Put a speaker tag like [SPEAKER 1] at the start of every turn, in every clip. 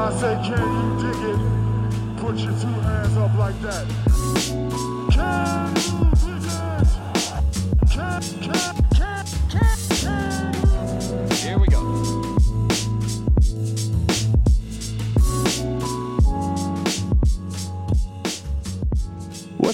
[SPEAKER 1] I say, can you dig it? Put your two hands up like that. Can you dig it? Can, can,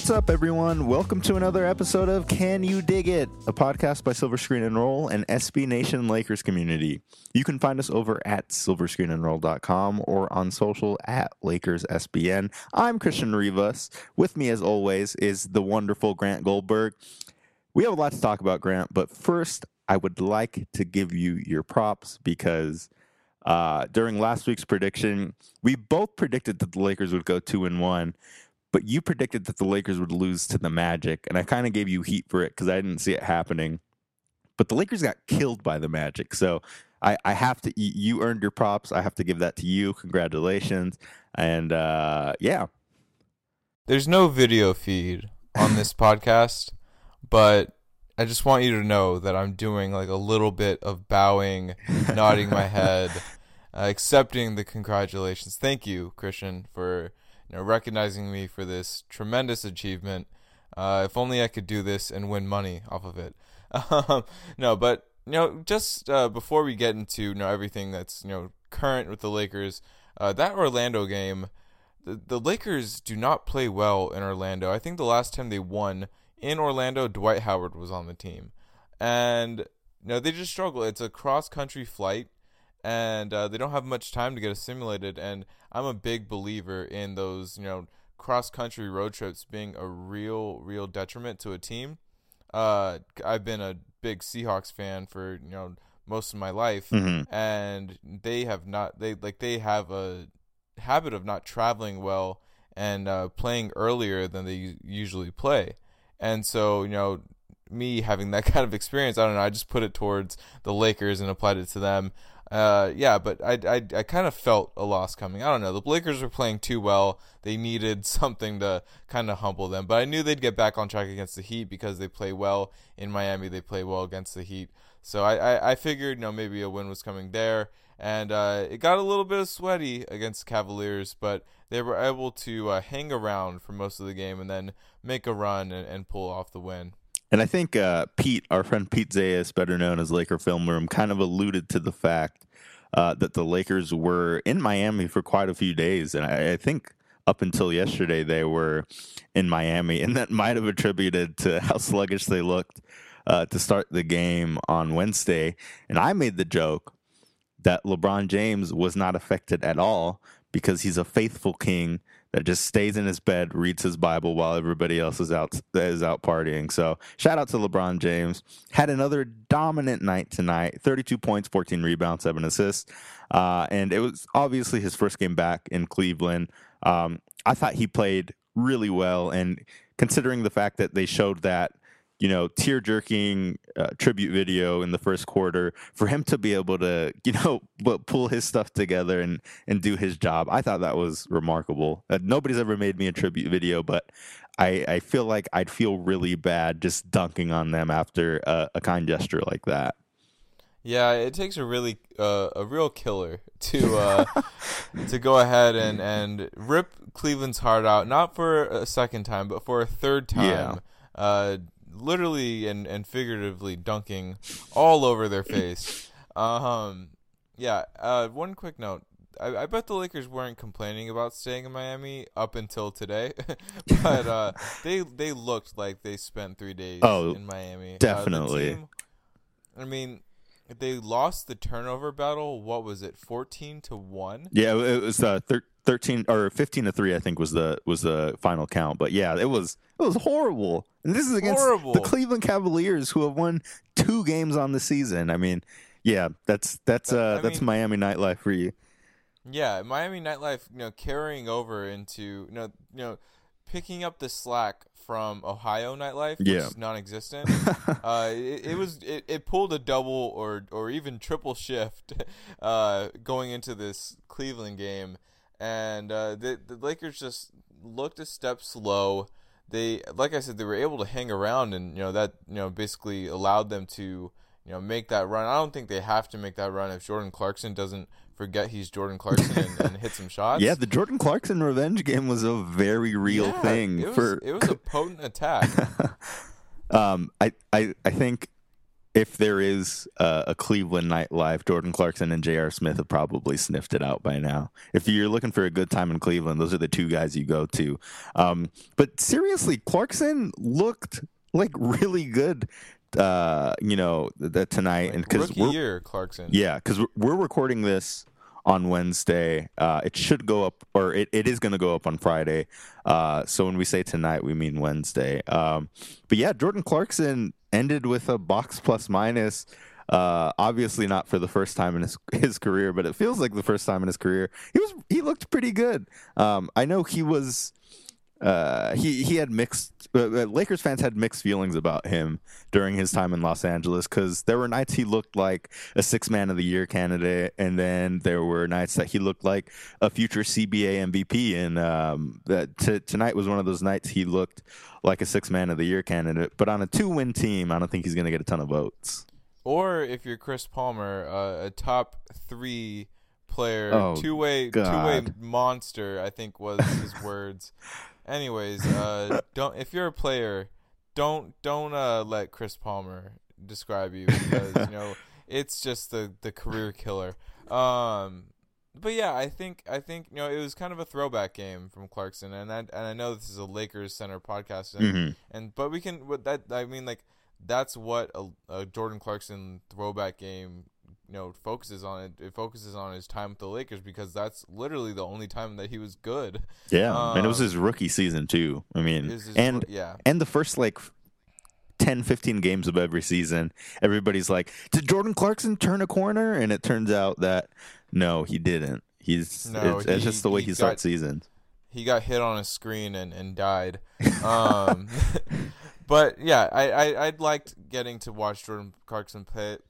[SPEAKER 2] What's up, everyone? Welcome to another episode of Can You Dig It, a podcast by Silver Screen and and SB Nation Lakers community. You can find us over at silverscreenandroll.com or on social at LakersSBN. I'm Christian Rivas. With me, as always, is the wonderful Grant Goldberg. We have a lot to talk about, Grant, but first, I would like to give you your props because uh, during last week's prediction, we both predicted that the Lakers would go two and one but you predicted that the Lakers would lose to the Magic, and I kind of gave you heat for it because I didn't see it happening. But the Lakers got killed by the Magic, so I, I have to. You earned your props. I have to give that to you. Congratulations, and uh, yeah.
[SPEAKER 3] There's no video feed on this podcast, but I just want you to know that I'm doing like a little bit of bowing, nodding my head, uh, accepting the congratulations. Thank you, Christian, for you know, recognizing me for this tremendous achievement. Uh, if only I could do this and win money off of it. Um, no, but you know, just uh, before we get into you know everything that's you know current with the Lakers, uh, that Orlando game, the, the Lakers do not play well in Orlando. I think the last time they won in Orlando, Dwight Howard was on the team, and you know they just struggle. It's a cross country flight and uh, they don't have much time to get assimilated. And I'm a big believer in those, you know, cross country road trips being a real, real detriment to a team. Uh, I've been a big Seahawks fan for you know most of my life,
[SPEAKER 2] Mm-hmm.
[SPEAKER 3] and they have not they like they have a habit of not traveling well and uh, playing earlier than they usually play, and so you know me having that kind of experience, I don't know, I just put it towards the Lakers and applied it to them. Uh, yeah, but I, I, I kind of felt a loss coming. I don't know. The Lakers were playing too well. They needed something to kind of humble them. But I knew they'd get back on track against the Heat because they play well in Miami. They play well against the Heat. So I, I, I figured, you know, maybe a win was coming there. And uh, it got a little bit sweaty against the Cavaliers, but they were able to uh, hang around for most of the game and then make a run and, and pull off the win.
[SPEAKER 2] And I think uh, Pete, our friend Pete Zayas, better known as Laker Film Room, kind of alluded to the fact uh, that the Lakers were in Miami for quite a few days, and I, I, think up until yesterday they were in Miami, and that might have attributed to how sluggish they looked uh, to start the game on Wednesday. And I made the joke that LeBron James was not affected at all because he's a faithful king that just stays in his bed, reads his Bible while everybody else is out is out partying. So shout out to LeBron James. Had another dominant night tonight. 32 points, 14 rebounds, seven assists, uh, and it was obviously his first game back in Cleveland. Um, I thought he played really well, and considering the fact that they showed that you know, tear jerking uh, tribute video in the first quarter for him to be able to, you know, pull his stuff together and, and do his job. I thought that was remarkable. Uh, nobody's ever made me a tribute video, but I, I feel like I'd feel really bad just dunking on them after a, a kind gesture like that.
[SPEAKER 3] Yeah, it takes a really uh, a real killer to uh, to go ahead and, and rip Cleveland's heart out, not for a second time, but for a third time.
[SPEAKER 2] Yeah.
[SPEAKER 3] Uh, literally and, and figuratively dunking all over their face. Um, yeah. Uh, one quick note: I, I, bet the Lakers weren't complaining about staying in Miami up until today, but uh, they they looked like they spent three days
[SPEAKER 2] oh,
[SPEAKER 3] in Miami.
[SPEAKER 2] Definitely.
[SPEAKER 3] Uh, team, I mean, they lost the turnover battle. What was it, fourteen to one?
[SPEAKER 2] Yeah, it was uh, thir- thirteen or fifteen to three. I think was the was the final count. But yeah, it was it was horrible. And this is against
[SPEAKER 3] horrible.
[SPEAKER 2] the Cleveland Cavaliers, who have won two games on the season. I mean, yeah, that's that's uh, that's mean, Miami nightlife for you.
[SPEAKER 3] Yeah, Miami nightlife. You know, carrying over into you know you know picking up the slack from Ohio nightlife, which
[SPEAKER 2] yeah.
[SPEAKER 3] is non-existent. uh, it, it, was it, it pulled a double or or even triple shift uh, going into this Cleveland game, and uh, the the Lakers just looked a step slow. They, like I said, they were able to hang around, and you know that you know basically allowed them to you know make that run. I don't think they have to make that run if Jordan Clarkson doesn't forget he's Jordan Clarkson and, and hit some shots.
[SPEAKER 2] Yeah, the Jordan Clarkson revenge game was a very real
[SPEAKER 3] Yeah,
[SPEAKER 2] thing
[SPEAKER 3] It was,
[SPEAKER 2] for
[SPEAKER 3] it was a potent attack.
[SPEAKER 2] um, I, I, I think if there is a, a Cleveland nightlife, Jordan Clarkson and J.R. Smith have probably sniffed it out by now. If you're looking for a good time in Cleveland, those are the two guys you go to. Um, but seriously, Clarkson looked like really good, uh, you know, that tonight, and because
[SPEAKER 3] Rookie year, Clarkson.
[SPEAKER 2] yeah, because we're recording this on Wednesday. Uh, it should go up, or it, it is going to go up on Friday. Uh, so when we say tonight, we mean Wednesday. Um, but yeah, Jordan Clarkson ended with a box plus minus. Uh, obviously not for the first time in his his career, but it feels like the first time in his career. He was he looked pretty good. Um, I know he was uh, he he had mixed uh, uh, Lakers fans had mixed feelings about him during his time in Los Angeles because there were nights he looked like a six man of the year candidate, and then there were nights that he looked like a future CBA MVP. And um, that t- tonight was one of those nights he looked like a six man of the year candidate. But on a two win team, I don't think he's going to get a ton of votes.
[SPEAKER 3] Or if you're Chris Palmer, uh, a top three player,
[SPEAKER 2] Oh,
[SPEAKER 3] two way two way monster. I think was his words. Anyways, uh, don't if you're a player, don't don't uh, let Chris Palmer describe you because you know it's just the the career killer. Um, but yeah, I think I think you know it was kind of a throwback game from Clarkson, and I, and I know this is a Lakers center podcast, and,
[SPEAKER 2] Mhm.
[SPEAKER 3] and but we can that I mean like that's what a, a Jordan Clarkson throwback game you know focuses on it. It focuses on his time with the Lakers because that's literally the only time that he was good.
[SPEAKER 2] Yeah, and it was
[SPEAKER 3] Um,
[SPEAKER 2] his rookie season too. I mean,
[SPEAKER 3] his
[SPEAKER 2] and
[SPEAKER 3] yeah,
[SPEAKER 2] and the first like 10 15 games of every season everybody's like did jordan clarkson turn a corner and it turns out that no he didn't he's
[SPEAKER 3] No,
[SPEAKER 2] it's, it's just the way he,
[SPEAKER 3] he
[SPEAKER 2] starts seasons
[SPEAKER 3] he got hit on a screen and, and died. Um, but yeah, I, I I liked getting to watch Jordan Clarkson play.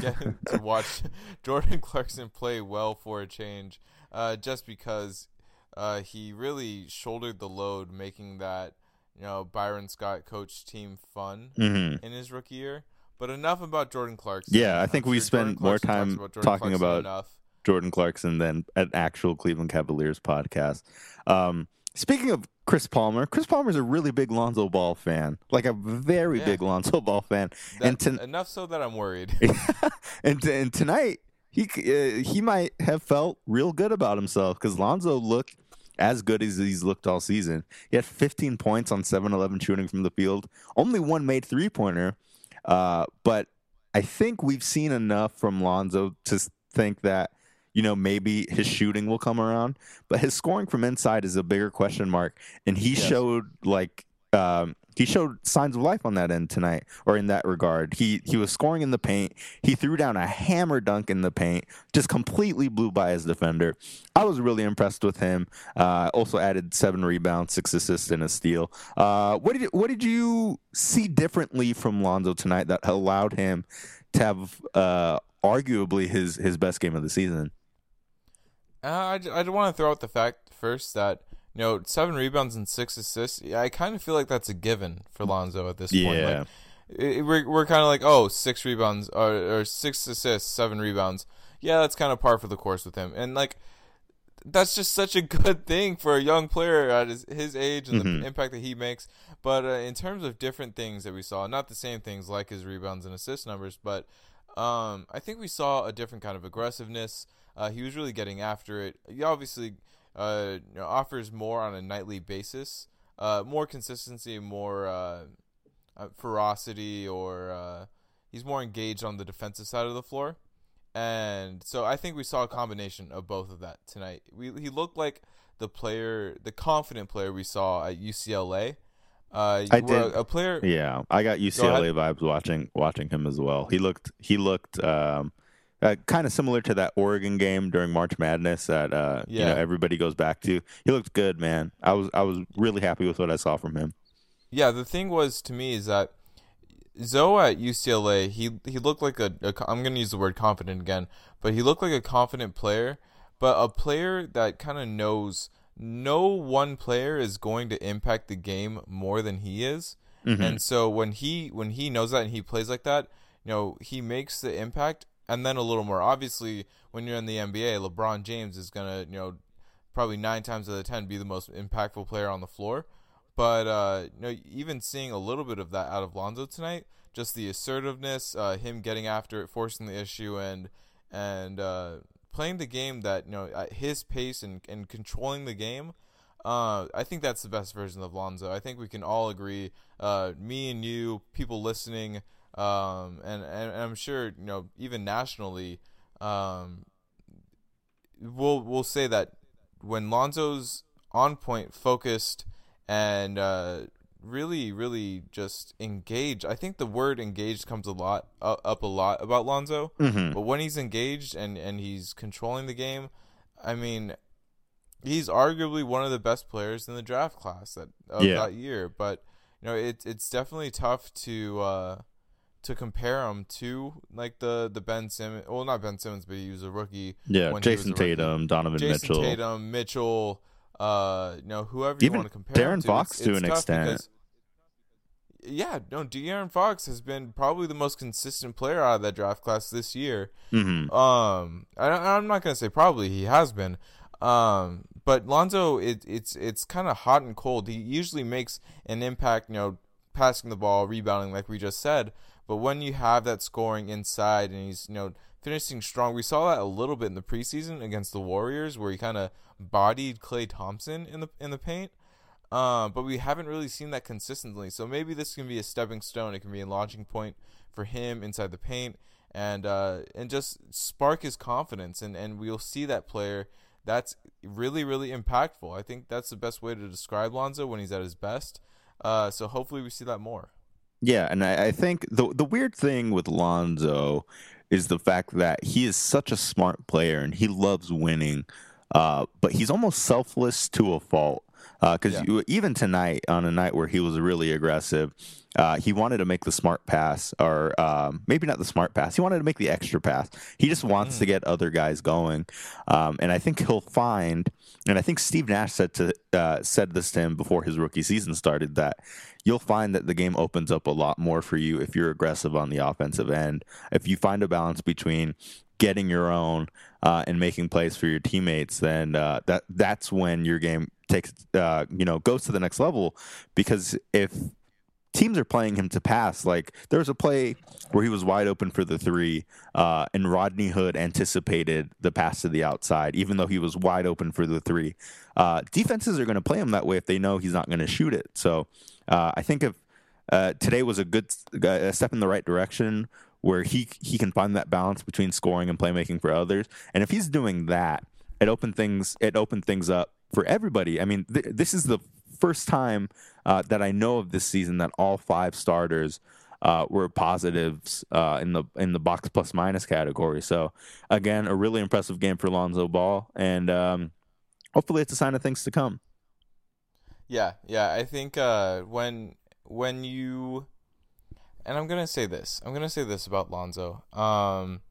[SPEAKER 3] getting to watch Jordan Clarkson play well for a change, uh, just because uh, he really shouldered the load, making that you know Byron Scott coach team fun
[SPEAKER 2] hmm
[SPEAKER 3] in his rookie year. But enough about Jordan Clarkson.
[SPEAKER 2] Yeah, I
[SPEAKER 3] I'm
[SPEAKER 2] think we
[SPEAKER 3] sure
[SPEAKER 2] spend more time
[SPEAKER 3] Jordan
[SPEAKER 2] talking
[SPEAKER 3] Clarkson
[SPEAKER 2] about-
[SPEAKER 3] enough.
[SPEAKER 2] jordan clarkson than an actual cleveland cavaliers podcast um, speaking of chris palmer chris palmer's a really big lonzo ball fan like a very
[SPEAKER 3] Yeah.
[SPEAKER 2] big lonzo ball fan and to,
[SPEAKER 3] enough so that I'm worried.
[SPEAKER 2] and and tonight he uh, he might have felt real good about himself because Lonzo looked as good as he's looked all season. He had 15 points on 7-11 shooting from the field. Only one made three pointer, uh, but I think we've seen enough from Lonzo to think that you know maybe his shooting will come around, but his scoring from inside is a bigger question mark. And he
[SPEAKER 3] Yes.
[SPEAKER 2] showed like um, he showed signs of life on that end tonight, or in that regard. He he was scoring in the paint. He threw down a hammer dunk in the paint, just completely blew by his defender. I was really impressed with him. Uh, also added seven rebounds, six assists, and a steal. Uh, what did what did you see differently from Lonzo tonight that allowed him to have uh, arguably his his best game of the season?
[SPEAKER 3] Uh, I, j- I want to throw out the fact first that you know seven rebounds and six assists. Yeah, I kind of feel like that's a given for Lonzo at this point.
[SPEAKER 2] Yeah.
[SPEAKER 3] Like, it, we're we're kind of like oh six rebounds or, or six assists, seven rebounds. Yeah, that's kind of par for the course with him, and like that's just such a good thing for a young player at his, his age and
[SPEAKER 2] Mhm.
[SPEAKER 3] the impact that he makes. But uh, in terms of different things that we saw, not the same things like his rebounds and assist numbers, but um, I think we saw a different kind of aggressiveness. Uh, he was really getting after it. He obviously uh, you know, offers more on a nightly basis, uh, more consistency, more uh, uh, ferocity, or uh, he's more engaged on the defensive side of the floor. And so I think we saw a combination of both of that tonight. We, he looked like the player, the confident player we saw at UCLA. Uh,
[SPEAKER 2] I did-
[SPEAKER 3] a player.
[SPEAKER 2] Yeah, I got UCLA vibes watching watching him as well. He looked he looked um, uh, kind of similar to that Oregon game during March Madness that uh, you know everybody goes back to. He looked good, man. I was I was really happy with what I saw from him.
[SPEAKER 3] Yeah, the thing was to me is that Zo at UCLA, he he looked like a, a I'm going to use the word confident again, but he looked like a confident player, but a player that kind of knows no one player is going to impact the game more than he is.
[SPEAKER 2] Mhm.
[SPEAKER 3] And so when he when he knows that and he plays like that, you know, he makes the impact and then a little more. Obviously, when you're in the NBA, LeBron James is gonna you know probably nine times out of ten be the most impactful player on the floor. But uh, you know, even seeing a little bit of that out of Lonzo tonight, just the assertiveness, uh, him getting after it, forcing the issue, and and uh, playing the game that you know at his pace and, and controlling the game. Uh, I think that's the best version of Lonzo. I think we can all agree. Uh, me and you, people listening, um, and, and, I'm sure you know even nationally, um, we'll we'll say that when Lonzo's on point, focused, and uh, really, really just engaged. I think the word engaged comes a lot uh, up a lot about Lonzo.
[SPEAKER 2] Mhm.
[SPEAKER 3] But when he's engaged and and he's controlling the game, I mean, he's arguably one of the best players in the draft class that of
[SPEAKER 2] Yeah.
[SPEAKER 3] that year. But you know, it's it's definitely tough to uh, to compare him to like the the Ben Simmons. Well, not Ben Simmons, but he was a rookie.
[SPEAKER 2] Yeah,
[SPEAKER 3] when he was
[SPEAKER 2] Jason. Tatum, Donovan Mitchell.
[SPEAKER 3] Jason
[SPEAKER 2] Mitchell.
[SPEAKER 3] Tatum, Mitchell, uh, you know, whoever you
[SPEAKER 2] Even
[SPEAKER 3] want to compare
[SPEAKER 2] De'Aaron
[SPEAKER 3] to.
[SPEAKER 2] Fox
[SPEAKER 3] it's,
[SPEAKER 2] to
[SPEAKER 3] it's
[SPEAKER 2] an extent.
[SPEAKER 3] because- yeah, no, De'Aaron Fox has been probably the most consistent player out of that draft class this year.
[SPEAKER 2] hmm
[SPEAKER 3] Um, I, I'm not gonna say probably he has been. Um, but Lonzo, it, it's it's kind of hot and cold. He usually makes an impact, you know, passing the ball, rebounding, like we just said. But when you have that scoring inside and he's you know finishing strong, we saw that a little bit in the preseason against the Warriors, where he kind of bodied Klay Thompson in the in the paint. Um, but we haven't really seen that consistently. So maybe this can be a stepping stone. It can be a launching point for him inside the paint, and uh, and just spark his confidence. And and we'll see that player that's really really impactful. I think that's the best way to describe Lonzo when he's at his best. Uh, so hopefully we see that more.
[SPEAKER 2] Yeah, and I, I think the the weird thing with Lonzo is the fact that he is such a smart player and he loves winning, uh, but he's almost selfless to a fault. Because
[SPEAKER 3] Yeah.
[SPEAKER 2] even tonight, on a night where he was really aggressive, uh, he wanted to make the smart pass, or um, maybe not the smart pass. He wanted to make the extra pass. He just wants to get other guys going, um, and I think he'll find. And I think Steve Nash said to uh, said this to him before his rookie season started that you'll find that the game opens up a lot more for you if you're aggressive on the offensive end. If you find a balance between getting your own uh, and making plays for your teammates, then uh, that that's when your game takes uh, you know goes to the next level. Because if teams are playing him to pass, like there was a play where he was wide open for the three, uh, and Rodney Hood anticipated the pass to the outside, even though he was wide open for the three. Uh, defenses are going to play him that way if they know he's not going to shoot it. So uh, I think if uh, today was a good a step in the right direction where he he can find that balance between scoring and playmaking for others. And if he's doing that, it opened things it opened things up for everybody. I mean, th- this is the first time uh, that I know of this season that all five starters uh, were positives uh, in the in the box plus minus category. So again, a really impressive game for Lonzo Ball, and um, hopefully it's a sign of things to come.
[SPEAKER 3] Yeah, yeah. I think uh, when when you and I'm gonna say this, I'm gonna say this about Lonzo. Um,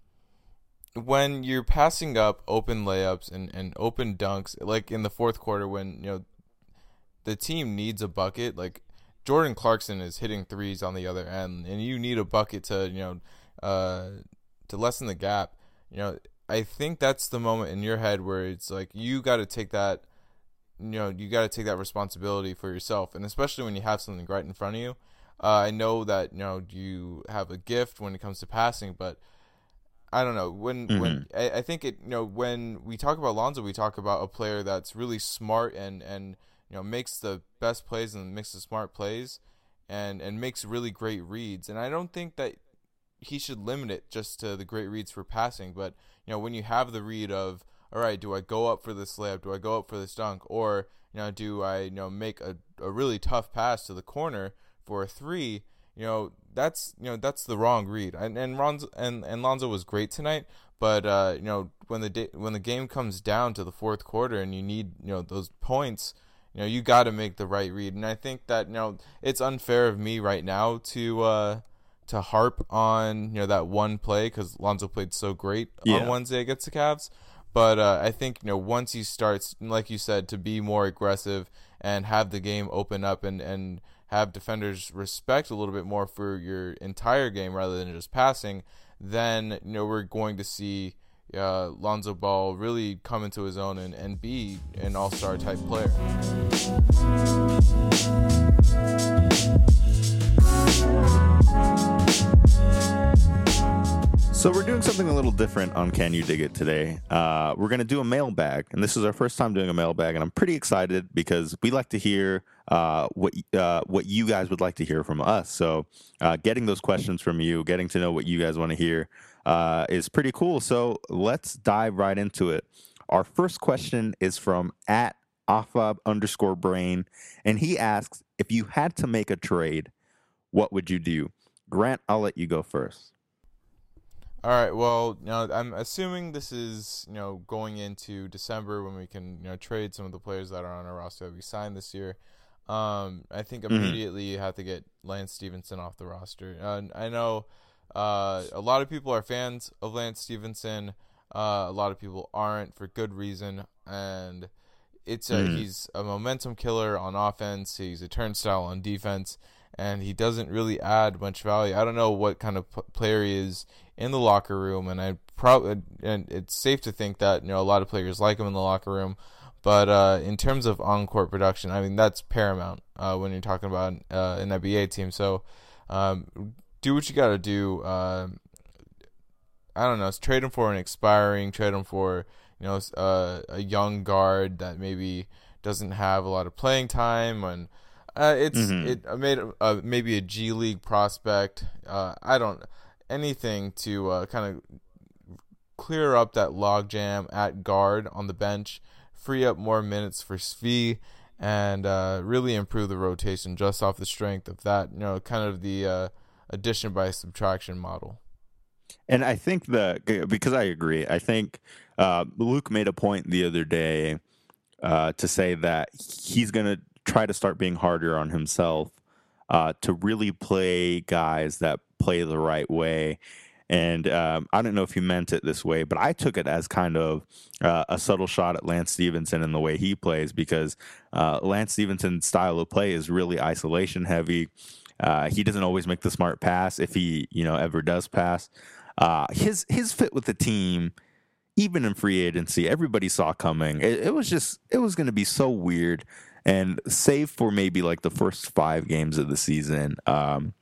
[SPEAKER 3] when you're passing up open layups and, and open dunks, like in the fourth quarter, when you know the team needs a bucket, like Jordan Clarkson is hitting threes on the other end, and you need a bucket to you know uh, to lessen the gap. You know, I think that's the moment in your head where it's like you got to take that you know you got to take that responsibility for yourself and especially when you have something right in front of you uh, i know that you know you have a gift when it comes to passing but i don't know when when mm-hmm. I, I think it you know when we talk about lonzo we talk about a player that's really smart and and you know makes the best plays and makes the smart plays and and makes really great reads and i don't think that he should limit it just to the great reads for passing but you know when you have the read of all right, do I go up for this layup? Do I go up for this dunk? Or, you know, do I, you know, make a, a really tough pass to the corner for a three? You know, that's, you know, that's the wrong read. And, and Lonzo, and, and Lonzo was great tonight, but, uh, you know, when the, da- when the game comes down to the fourth quarter and you need, you know, those points, you know, you got to make the right read. And I think that, you know, it's unfair of me right now to, uh, to harp on, you know, that one play because Lonzo played so great
[SPEAKER 2] Yeah.
[SPEAKER 3] on Wednesday against the Cavs. But uh, I think you know once he starts, like you said, to be more aggressive and have the game open up and, and have defenders respect a little bit more for your entire game rather than just passing, then you know we're going to see uh, Lonzo Ball really come into his own and, and be an all star type player.
[SPEAKER 2] So we're doing something a little different on Can You Dig It today. Uh, we're going to do a mailbag, and this is our first time doing a mailbag, and I'm pretty excited because we like to hear uh, what uh, what you guys would like to hear from us. So uh, getting those questions from you, getting to know what you guys want to hear, uh, is pretty cool. So let's dive right into it. Our first question is from at Afab underscore brain, and he asks if you had to make a trade, what would you do? Grant, I'll let you go first.
[SPEAKER 3] All right. Well, you know, I'm assuming this is you know going into December when we can you know trade some of the players that are on our roster that we signed this year. Um, I think
[SPEAKER 2] Mm-hmm.
[SPEAKER 3] immediately you have to get Lance Stephenson off the roster. Uh, I know uh, a lot of people are fans of Lance Stephenson. Uh, a lot of people aren't for good reason, and it's a,
[SPEAKER 2] Mhm.
[SPEAKER 3] he's a momentum killer on offense. He's a turnstile on defense, and he doesn't really add much value. I don't know what kind of p- player he is in the locker room, and I probably and it's safe to think that you know a lot of players like him in the locker room. But uh, in terms of on-court production, I mean that's paramount uh, when you're talking about uh, an NBA team. So um, do what you got to do. Uh, I don't know. Trade him for an expiring. Trade him for you know uh, a young guard that maybe doesn't have a lot of playing time and. Uh, it's
[SPEAKER 2] Mhm.
[SPEAKER 3] it I made uh, maybe a G League prospect. Uh, I don't anything to uh, kind of clear up that logjam at guard on the bench, free up more minutes for Svi, and uh, really improve the rotation just off the strength of that. You know, kind of the uh, addition by subtraction model.
[SPEAKER 2] And I think the because I agree, I think uh, Luke made a point the other day uh, to say that he's going to try to start being harder on himself uh, to really play guys that play the right way. And um, I don't know if he meant it this way, but I took it as kind of uh, a subtle shot at Lance Stephenson and the way he plays because uh, Lance Stephenson's style of play is really isolation heavy. Uh, he doesn't always make the smart pass if he, you know, ever does pass. Uh, his his fit with the team, even in free agency, everybody saw coming. It, it was just it was going to be so weird. And save for maybe like the first five games of the season, um,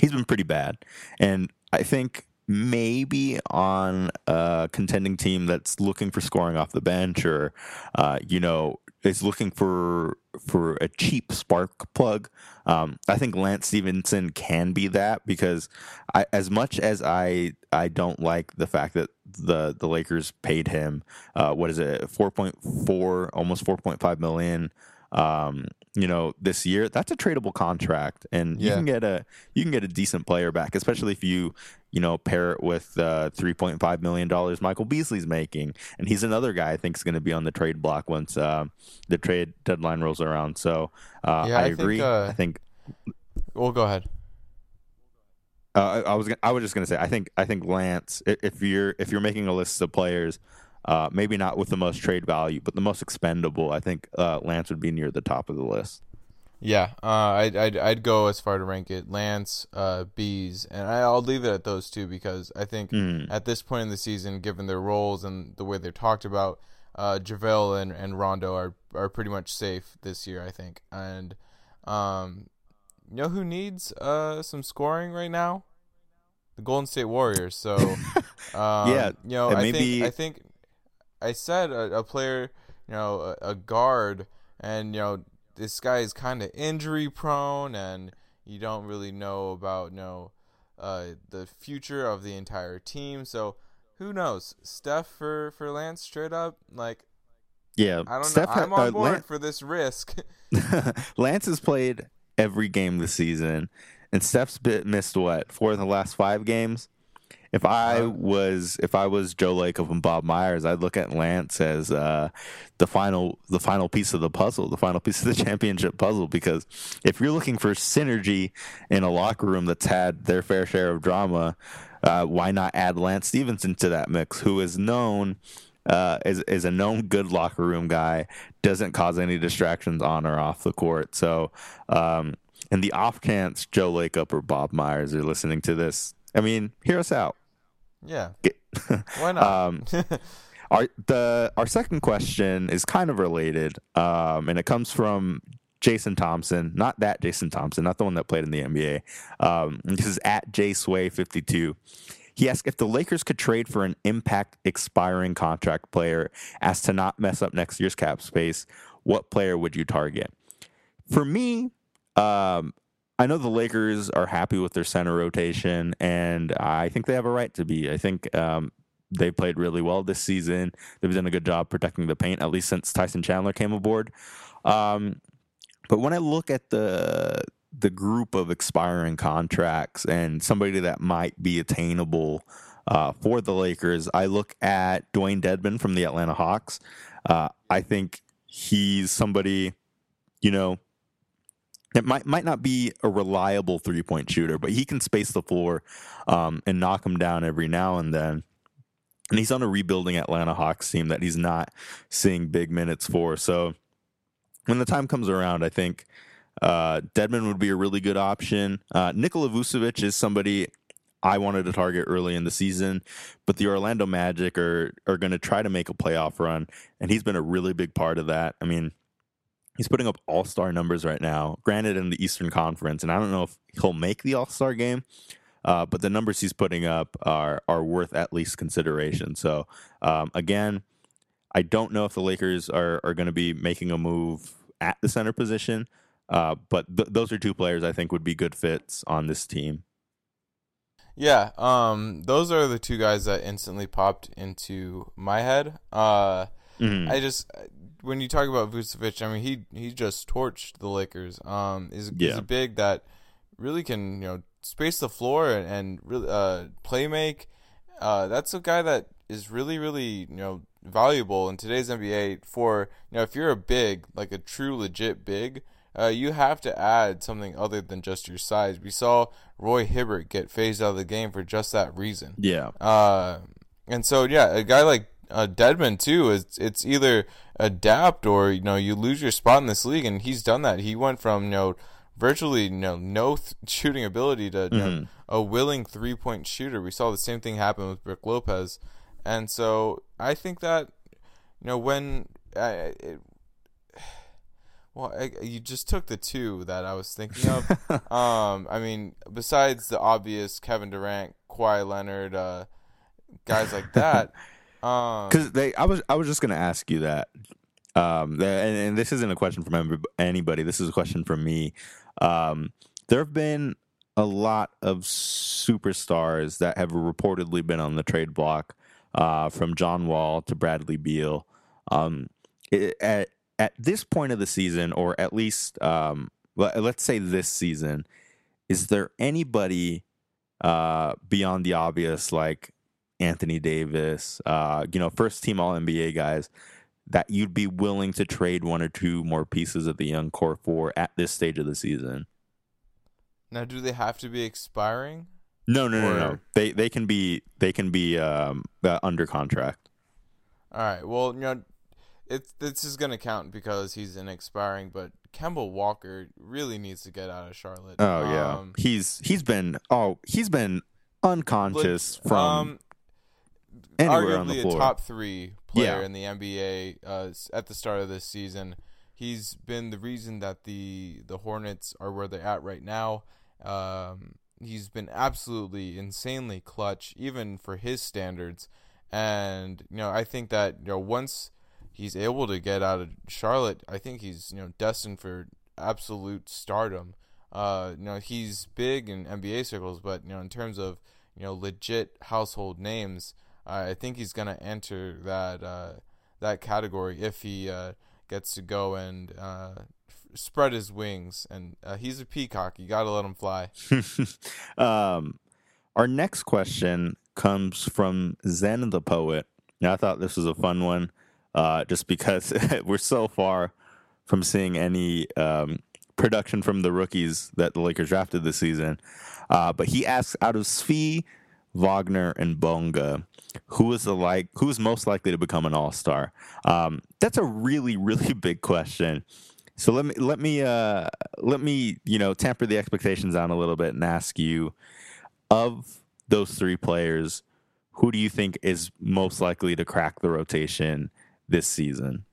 [SPEAKER 2] he's been pretty bad. And I think maybe on a contending team that's looking for scoring off the bench or uh, you know is looking for for a cheap spark plug. Um, i think lance stephenson can be that because I, as much as i i don't like the fact that the the lakers paid him uh, what is it 4.4 almost 4.5 million um, you know, this year, that's a tradable contract, and you can get a you can get a decent player back, especially if you you know pair it with uh, three point five million dollars Michael Beasley's making, and he's another guy I think is going to be on the trade block once uh, the trade deadline rolls around. So uh,
[SPEAKER 3] Yeah,
[SPEAKER 2] I,
[SPEAKER 3] I think,
[SPEAKER 2] agree.
[SPEAKER 3] uh,
[SPEAKER 2] I think
[SPEAKER 3] Well, go ahead.
[SPEAKER 2] uh, I, I was gonna- I was just going to say I think I think Lance, if you're if you're making a list of players. Uh, maybe not with the most trade value, but the most expendable. I think uh, Lance would be near the top of the list.
[SPEAKER 3] Yeah, uh, I'd, I'd I'd go as far to rank it Lance, uh, Bees, and I, I'll leave it at those two because I think
[SPEAKER 2] Mm.
[SPEAKER 3] at this point in the season, given their roles and the way they're talked about, uh, JaVale and, and Rondo are are pretty much safe this year, I think. And um, you know who needs uh some scoring right now? The Golden State Warriors. So um,
[SPEAKER 2] Yeah,
[SPEAKER 3] you know, I
[SPEAKER 2] maybe-
[SPEAKER 3] think I think I said a, a player, you know, a, a guard, and you know this guy is kind of injury prone, and you don't really know about you know uh, the future of the entire team. So who knows? Steph for for Lance straight up like
[SPEAKER 2] Yeah,
[SPEAKER 3] I don't
[SPEAKER 2] Steph
[SPEAKER 3] know. I'm on
[SPEAKER 2] uh,
[SPEAKER 3] board
[SPEAKER 2] Lan-
[SPEAKER 3] for this risk.
[SPEAKER 2] Lance has played every game this season, and Steph's bit missed what four of the last five games. If I was if I was Joe Lacob and Bob Myers, I'd look at Lance as uh, the final the final piece of the puzzle, the final piece of the championship puzzle. Because if you're looking for synergy in a locker room that's had their fair share of drama, uh, why not add Lance Stephenson to that mix, who is known uh, is is a known good locker room guy, doesn't cause any distractions on or off the court. So, um, in the off chance Joe Lacob or Bob Myers are listening to this, I mean, hear us out.
[SPEAKER 3] Yeah.
[SPEAKER 2] Get-
[SPEAKER 3] Why not?
[SPEAKER 2] Um, our the our second question is kind of related, um, and it comes from Jason Thompson, not that Jason Thompson, not the one that played in the NBA. Um, this is at jsway52. He asked if the Lakers could trade for an impact expiring contract player as to not mess up next year's cap space, what player would you target? For me, um, I know the Lakers are happy with their center rotation, and I think they have a right to be. I think um, they played really well this season. They've done a good job protecting the paint, at least since Tyson Chandler came aboard. Um, but when I look at the the group of expiring contracts and somebody that might be attainable uh, for the Lakers, I look at Dewayne Dedmon from the Atlanta Hawks. Uh, I think he's somebody, you know, it might might not be a reliable three point shooter, but he can space the floor um, and knock him down every now and then. And he's on a rebuilding Atlanta Hawks team that he's not seeing big minutes for. So when the time comes around, I think uh, Dedmon would be a really good option. Uh, Nikola Vucevic is somebody I wanted to target early in the season, but the Orlando Magic are are going to try to make a playoff run, and he's been a really big part of that. I mean, he's putting up all star numbers right now. Granted, in the Eastern Conference, and I don't know if he'll make the All Star game, uh, but the numbers he's putting up are are worth at least consideration. So um, again, I don't know if the Lakers are are going to be making a move at the center position, uh, but th- those are two players I think would be good fits on this team.
[SPEAKER 3] Yeah, um, those are the two guys that instantly popped into my head. Uh,
[SPEAKER 2] Mhm.
[SPEAKER 3] I just when you talk about Vucevic, I mean he he just torched the Lakers. Um, is is
[SPEAKER 2] Yeah.
[SPEAKER 3] a big that really can you know space the floor and, and really uh play make. Uh, that's a guy that is really really you know valuable in today's NBA. For you know if you're a big like a true legit big. Uh, you have to add something other than just your size. We saw Roy Hibbert get phased out of the game for just that reason.
[SPEAKER 2] yeah,
[SPEAKER 3] Uh, and so yeah, a guy like uh, Dedmon too is it's either adapt or you know you lose your spot in this league, and he's done that. He went from you know virtually you know no th- shooting ability to you know, a willing three point shooter. We saw the same thing happen with Brook Lopez, and so I think that you know when I. it, well, I, you just took the two that I was thinking of. um, I mean, besides the obvious Kevin Durant, Kawhi Leonard, uh, guys like that. Um,
[SPEAKER 2] because they I was I was just going to ask you that. Um, and, and this isn't a question from anybody. This is a question from me. Um, there have been a lot of superstars that have reportedly been on the trade block, uh, from John Wall to Bradley Beal. Um, at at this point of the season, or at least um, let- let's say this season, is there anybody uh, beyond the obvious like Anthony Davis, uh, you know, first team All NBA guys that you'd be willing to trade one or two more pieces of the young core for at this stage of the season?
[SPEAKER 3] now, do they have to be expiring?
[SPEAKER 2] No, no, no, no.
[SPEAKER 3] Or-
[SPEAKER 2] They they can be they can be um, uh, under contract.
[SPEAKER 3] All right. Well, you know, it's this is gonna count because he's an expiring, but Kemba Walker really needs to get out of Charlotte.
[SPEAKER 2] Oh yeah,
[SPEAKER 3] Um,
[SPEAKER 2] he's he's been oh he's been unconscious from
[SPEAKER 3] um,
[SPEAKER 2] anywhere
[SPEAKER 3] arguably a top three player
[SPEAKER 2] Yeah.
[SPEAKER 3] in the NBA uh, at the start of this season. He's been the reason that the the Hornets are where they're at right now. Um, he's been absolutely insanely clutch, even for his standards. And you know, I think that you know once he's able to get out of Charlotte, I think he's you know destined for absolute stardom. Uh, you know, he's big in NBA circles, but you know, in terms of you know legit household names, I think he's gonna enter that uh, that category if he uh, gets to go and uh, f- spread his wings. And uh, he's a peacock; you gotta let him fly.
[SPEAKER 2] um, our next question comes from Zen the poet. Now, I thought this was a fun one, uh, just because we're so far from seeing any um, production from the rookies that the Lakers drafted this season. Uh, but he asks, out of Svi, Wagner, and Bonga, who is the like who is most likely to become an All Star? Um, that's a really, really big question. So let me let me uh, let me you know tamper the expectations down a little bit and ask you of those three players, who do you think is most likely to crack the rotation this season?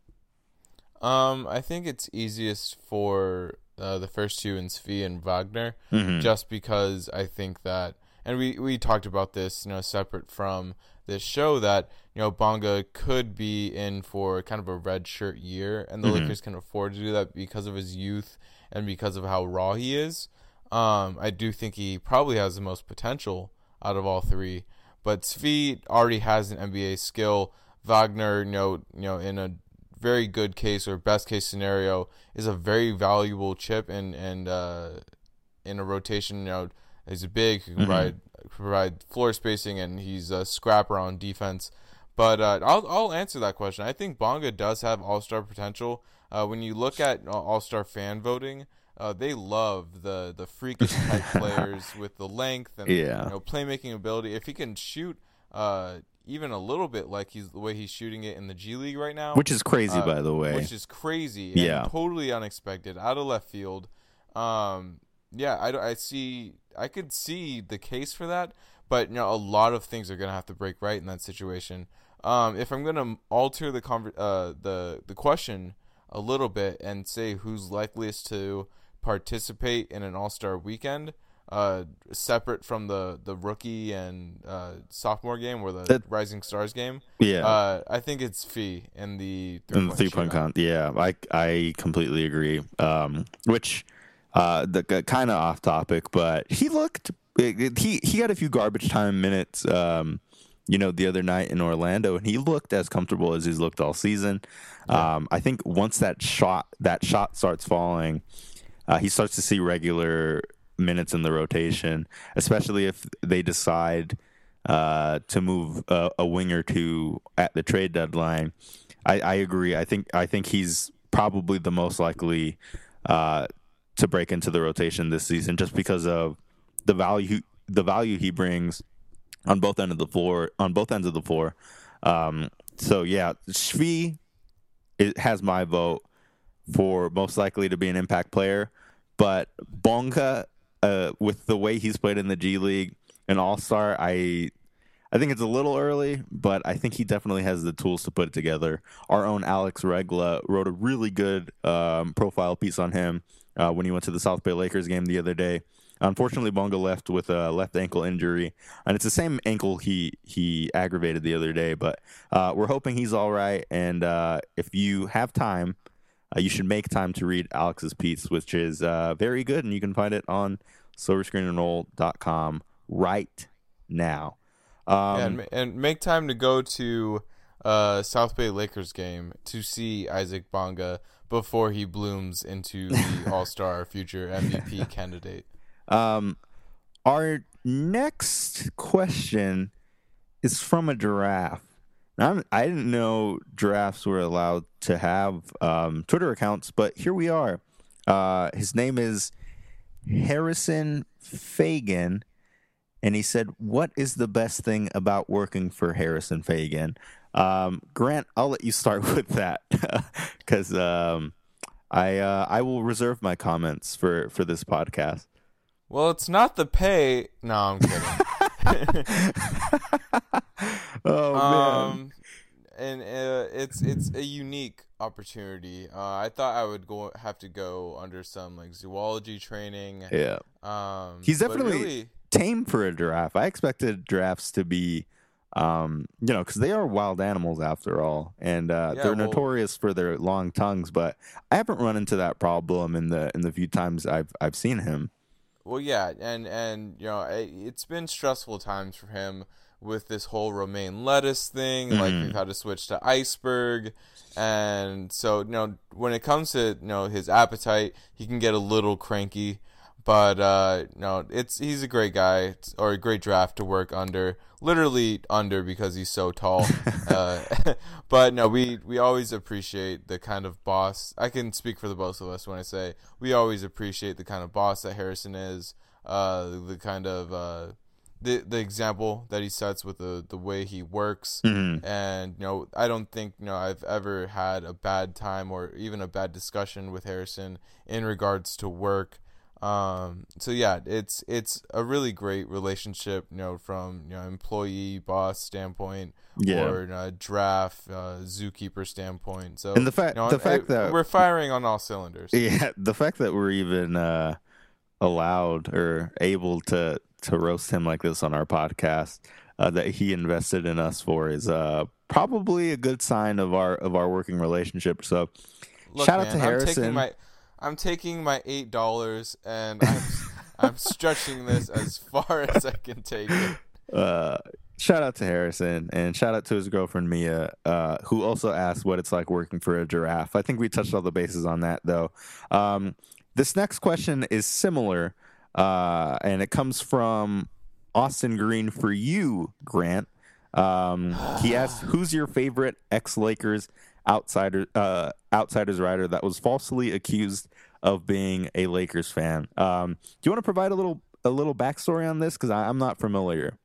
[SPEAKER 3] Um, I think it's easiest for uh, the first two in Svi and Wagner, just because I think that, and we we talked about this, you know, separate from this show that you know Bonga could be in for kind of a red shirt year, and the Lakers can afford to do that because of his youth and because of how raw he is. Um, I do think he probably has the most potential out of all three, but Svi already has an NBA skill. Wagner, you know, you know, in a very good case or best case scenario, is a very valuable chip and and uh, in a rotation. You know, he's a big, he can provide provide floor spacing, and he's a scrapper on defense. But uh, I'll I'll answer that question. I think Bonga does have All Star potential. Uh, when you look at All Star fan voting, uh, they love the the freakish type players with the length and
[SPEAKER 2] Yeah.
[SPEAKER 3] you know, playmaking ability. If he can shoot uh, even a little bit like he's the way he's shooting it in the G League right now,
[SPEAKER 2] Which is crazy,
[SPEAKER 3] uh,
[SPEAKER 2] by the way.
[SPEAKER 3] which is crazy,
[SPEAKER 2] Yeah.
[SPEAKER 3] totally unexpected, out of left field. Um, yeah, I, I see, I could see the case for that, but you know, a lot of things are gonna have to break right in that situation. Um, if I'm gonna alter the conver- uh, the the question a little bit and say who's likeliest to participate in an All Star weekend, uh, separate from the the rookie and uh, sophomore game or the
[SPEAKER 2] That-
[SPEAKER 3] Rising Stars game,
[SPEAKER 2] yeah.
[SPEAKER 3] uh, I think it's Svi in the
[SPEAKER 2] in the
[SPEAKER 3] three-point
[SPEAKER 2] three point count. Yeah, I I completely agree. Um, which uh, the kind of off topic, but he looked he he had a few garbage time minutes. Um, you know, the other night in Orlando, and he looked as comfortable as he's looked all season. Um, I think once that shot that shot starts falling, uh, he starts to see regular minutes in the rotation, especially if they decide uh, to move a, a wing or two at the trade deadline. I, I agree. I think I think he's probably the most likely uh, to break into the rotation this season, just because of the value the value he brings on both ends of the floor. On both ends of the floor. Um, so yeah, Svi it has my vote for most likely to be an impact player, but Bonga, uh, with the way he's played in the G League, an All Star, I I think it's a little early, but I think he definitely has the tools to put it together. Our own Alex Regla wrote a really good um, profile piece on him uh, when he went to the South Bay Lakers game the other day. Unfortunately, Bonga left with a left ankle injury, and it's the same ankle he he aggravated the other day. But uh, we're hoping he's all right. And uh, if you have time, uh, you should make time to read Alex's piece, which is uh, very good, and you can find it on silverscreenandroll.com right now. Um,
[SPEAKER 3] and, and make time to go to uh, South Bay Lakers game to see Isaac Bonga before he blooms into the All Star future MVP candidate.
[SPEAKER 2] Um, our next question is from a giraffe. I'm, I didn't know giraffes were allowed to have um, Twitter accounts, but here we are. Uh, his name is Harrison Faigen, and he said, "What is the best thing about working for Harrison Faigen?" Um, Grant, I'll let you start with that because um, I uh, I will reserve my comments for for this podcast.
[SPEAKER 3] Well, it's not the pay. No, I'm kidding.
[SPEAKER 2] Oh man.
[SPEAKER 3] um, and uh, it's it's a unique opportunity. Uh, I thought I would go have to go under some like zoology training.
[SPEAKER 2] Yeah.
[SPEAKER 3] Um,
[SPEAKER 2] He's definitely
[SPEAKER 3] really-
[SPEAKER 2] tame for a giraffe. I expected giraffes to be, um, you know, because they are wild animals after all, and uh,
[SPEAKER 3] Yeah,
[SPEAKER 2] they're
[SPEAKER 3] well-
[SPEAKER 2] notorious for their long tongues. But I haven't run into that problem in the in the few times I've I've seen him.
[SPEAKER 3] Well, yeah, and and you know it, it's been stressful times for him with this whole romaine lettuce thing. Like
[SPEAKER 2] Mhm.
[SPEAKER 3] we've had to switch to iceberg, and so you know when it comes to you know his appetite, he can get a little cranky. But uh, no, it's he's a great guy It's- or a great draft to work under. Literally under because he's so tall. uh, but no, we we always appreciate the kind of boss. I can speak for the both of us when I say we always appreciate the kind of boss that Harrison is. Uh, the kind of uh, the the example that he sets with the the way he works.
[SPEAKER 2] Mhm.
[SPEAKER 3] And you know, I don't think you know I've ever had a bad time or even a bad discussion with Harrison in regards to work. Um, so yeah, it's it's a really great relationship, you know, from you know employee boss standpoint
[SPEAKER 2] Yeah.
[SPEAKER 3] or uh, draft uh, zookeeper standpoint. So
[SPEAKER 2] And the fact-
[SPEAKER 3] you know,
[SPEAKER 2] the fact that-
[SPEAKER 3] we're firing on all cylinders.
[SPEAKER 2] Yeah, the fact that we're even uh, allowed or able to to roast him like this on our podcast uh, that he invested in us for is uh, probably a good sign of our of our working relationship. So
[SPEAKER 3] Look,
[SPEAKER 2] shout out
[SPEAKER 3] man,
[SPEAKER 2] to
[SPEAKER 3] I'm
[SPEAKER 2] Harrison.
[SPEAKER 3] I'm taking my eight dollars and I'm I'm stretching this as far as I can take it.
[SPEAKER 2] uh, shout out to Harrison and shout out to his girlfriend Mia, uh, who also asked what it's like working for a giraffe. I think we touched all the bases on that though. Um, this next question is similar, uh, and it comes from Austin Green for you, Grant. Um, he asked, "Who's your favorite ex-Lakers outsider uh, outsiders writer that was falsely accused of being a Lakers fan?" Um, do you want to provide a little a little backstory on this because I'm not familiar.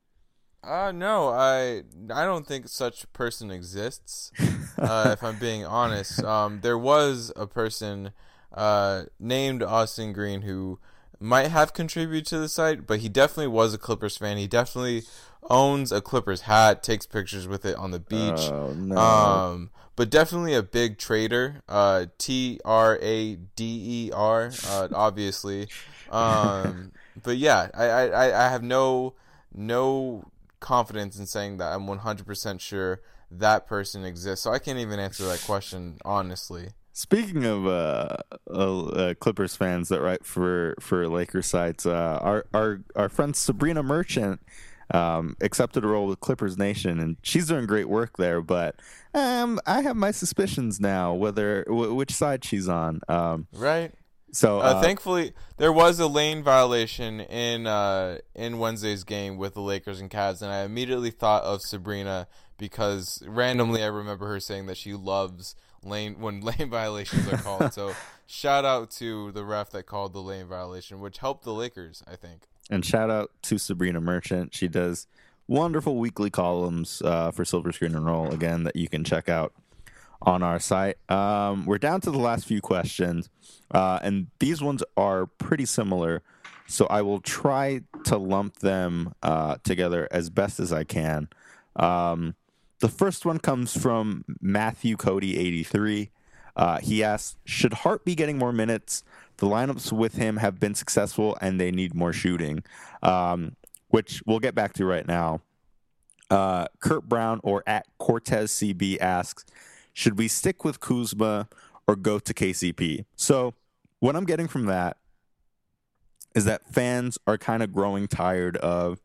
[SPEAKER 3] Uh no, I I don't think such a person exists. Uh, if I'm being honest, um, there was a person uh, named Austin Green who might have contributed to the site, but he definitely was a Clippers fan. He definitely owns a Clippers hat, takes pictures with it on the beach.
[SPEAKER 2] Oh no!
[SPEAKER 3] Um, but definitely a big trader. Uh, T R A D E R, uh, obviously. Um, but yeah, I, I, I have no no confidence in saying that I'm 100% sure that person exists. So I can't even answer that question honestly.
[SPEAKER 2] Speaking of uh, uh, uh, Clippers fans that write for for Lakers sites, uh, our our our friend Sabrina Merchant um, accepted a role with Clippers Nation, and she's doing great work there. But um, I have my suspicions now whether w- which side she's on. Um,
[SPEAKER 3] Right.
[SPEAKER 2] so
[SPEAKER 3] Uh,
[SPEAKER 2] uh,
[SPEAKER 3] thankfully, there was a lane violation in uh, in Wednesday's game with the Lakers and Cavs, and I immediately thought of Sabrina because randomly I remember her saying that she loves lane when lane violations are called. so shout out to the ref that called the lane violation, which helped the Lakers, I think.
[SPEAKER 2] And shout out to Sabrina Merchant. She does wonderful weekly columns uh, for Silver Screen and Roll, again, that you can check out on our site. Um, we're down to the last few questions, uh, and these ones are pretty similar. So I will try to lump them uh, together as best as I can. Um, the first one comes from Matthew Cody 83. Uh, he asks, should Hart be getting more minutes? The lineups with him have been successful and they need more shooting, um, which we'll get back to right now. Uh, Kurt Brown or at Cortez CB asks, should we stick with Kuzma or go to KCP? So, what I'm getting from that is that fans are kind of growing tired of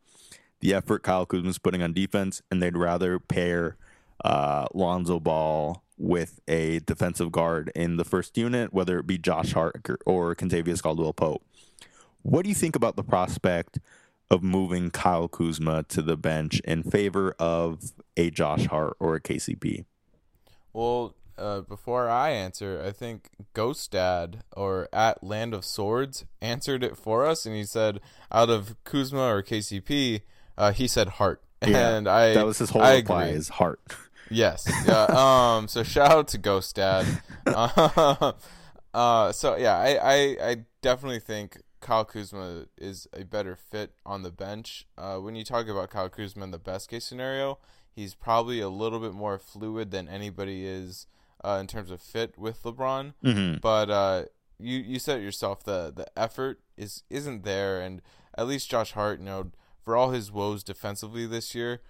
[SPEAKER 2] the effort Kyle Kuzma's putting on defense, and they'd rather pair uh, Lonzo Ball with a defensive guard in the first unit, whether it be Josh Hart or Kentavious Caldwell Pope. What do you think about the prospect of moving Kyle Kuzma to the bench in favor of a Josh Hart or a KCP?
[SPEAKER 3] Well, uh, before I answer, I think Ghost Dad or at Land of Swords answered it for us, and he said out of Kuzma or KCP, uh, he said Hart, and I
[SPEAKER 2] that was his whole
[SPEAKER 3] I
[SPEAKER 2] reply
[SPEAKER 3] agree.
[SPEAKER 2] is Hart.
[SPEAKER 3] Yes. Yeah. um. So shout out to Ghost Dad. Uh, uh. So yeah, I, I I definitely think Kyle Kuzma is a better fit on the bench. Uh, when you talk about Kyle Kuzma in the best case scenario, he's probably a little bit more fluid than anybody is uh, in terms of fit with LeBron.
[SPEAKER 2] hmm
[SPEAKER 3] But uh, you you said it yourself the the effort is isn't there, and at least Josh Hart, you know, for all his woes defensively this year,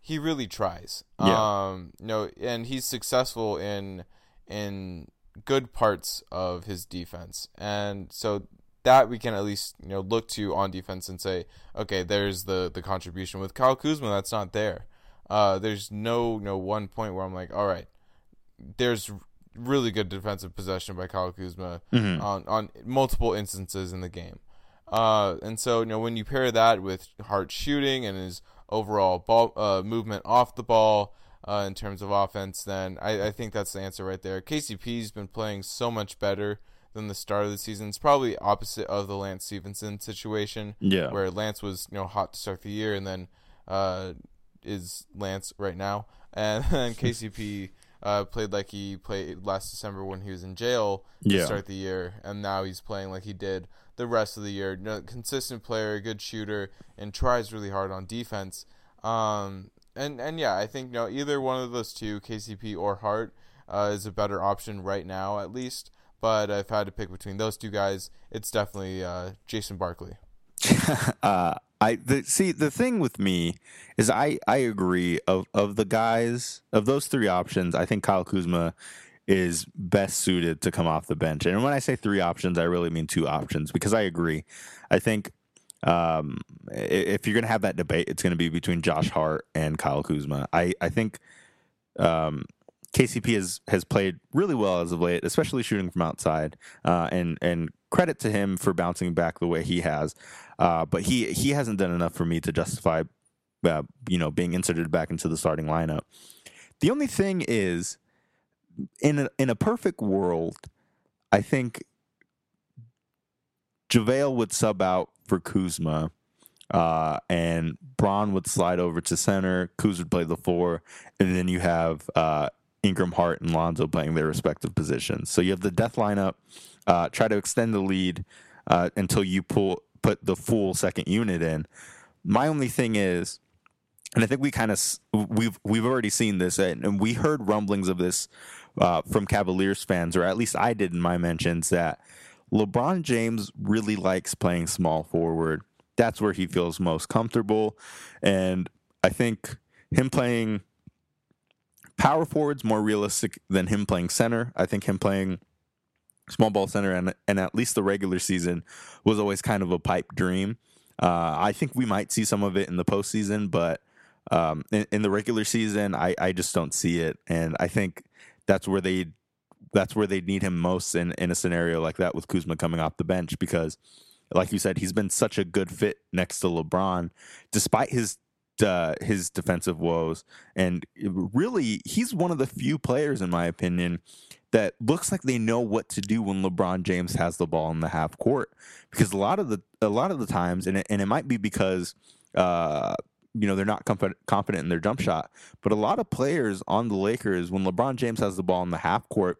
[SPEAKER 3] he really tries.
[SPEAKER 2] Yeah.
[SPEAKER 3] Um, you know, and he's successful in in good parts of his defense, and so that we can at least you know look to on defense and say, okay, there's the the contribution with Kyle Kuzma that's not there. Uh, there's no no one point where I'm like, all right, there's really good defensive possession by Kyle Kuzma
[SPEAKER 2] Mhm.
[SPEAKER 3] on on multiple instances in the game. Uh, and so you know when you pair that with Hart shooting and his overall ball uh, movement off the ball uh, in terms of offense, then I, I think that's the answer right there. KCP's been playing so much better than the start of the season. It's probably opposite of the Lance Stephenson situation,
[SPEAKER 2] Yeah.
[SPEAKER 3] where Lance was you know hot to start the year and then uh, is Lance right now, and then KCP uh, played like he played last December when he was in jail to
[SPEAKER 2] Yeah.
[SPEAKER 3] start the year, and now he's playing like he did the rest of the year. No, consistent player, good shooter, and tries really hard on defense. Um, and and yeah, I think you know either one of those two, KCP or Hart, uh, is a better option right now at least. But if I had to pick between those two guys, it's definitely uh, Jason Barkley.
[SPEAKER 2] uh, I the, see the thing with me is I I agree of of the guys of those three options. I think Kyle Kuzma is best suited to come off the bench. And when I say three options, I really mean two options because I agree. I think um, if you're going to have that debate, it's going to be between Josh Hart and Kyle Kuzma. I I think um, KCP has has played really well as of late, especially shooting from outside. Uh, and and credit to him for bouncing back the way he has. Uh, but he he hasn't done enough for me to justify, uh, you know, being inserted back into the starting lineup. The only thing is, in a, in a perfect world, I think JaVale would sub out for Kuzma, uh, and Bron would slide over to center. Kuz would play the four, and then you have uh, Ingram, Hart, and Lonzo playing their respective positions. So you have the death lineup. Uh, try to extend the lead uh, until you pull put the full second unit in. My only thing is, and I think we kind of we've we've already seen this, and and we heard rumblings of this uh, from Cavaliers fans, or at least I did in my mentions that LeBron James really likes playing small forward. That's where he feels most comfortable, and I think him playing power forward's more realistic than him playing center. I think him playing small ball center and and at least the regular season was always kind of a pipe dream. Uh, I think we might see some of it in the postseason, but um, in, in the regular season, I, I just don't see it, and I think that's where they that's where they need him most in in a scenario like that with Kuzma coming off the bench because, like you said, he's been such a good fit next to LeBron, despite his uh, his defensive woes, and really he's one of the few players, in my opinion, that looks like they know what to do when LeBron James has the ball in the half court because a lot of the a lot of the times and it, and it might be because uh you know they're not confident confident in their jump shot but a lot of players on the Lakers when LeBron James has the ball in the half court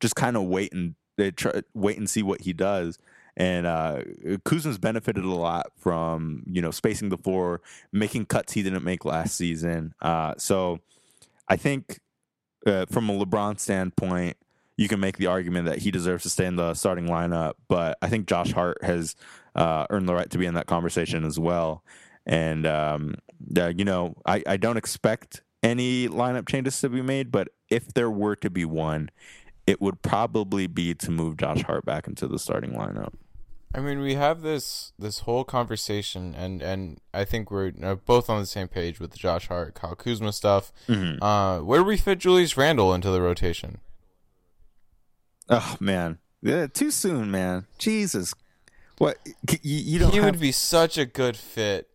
[SPEAKER 2] just kind of wait and they try wait and see what he does and uh Kuzma's benefited a lot from you know spacing the floor making cuts he didn't make last season uh so I think uh, from a LeBron standpoint, you can make the argument that he deserves to stay in the starting lineup. But I think Josh Hart has uh, earned the right to be in that conversation as well. And um, uh, you know, I, I don't expect any lineup changes to be made, but if there were to be one, it would probably be to move Josh Hart back into the starting lineup.
[SPEAKER 3] I mean, we have this this whole conversation, and and I think we're uh, both on the same page with the Josh Hart, Kyle Kuzma stuff. Uh, where do we fit Julius Randle into the rotation?
[SPEAKER 2] Oh man, yeah, too soon, man. Jesus, what you, you don't
[SPEAKER 3] He
[SPEAKER 2] have,
[SPEAKER 3] would be such a good fit.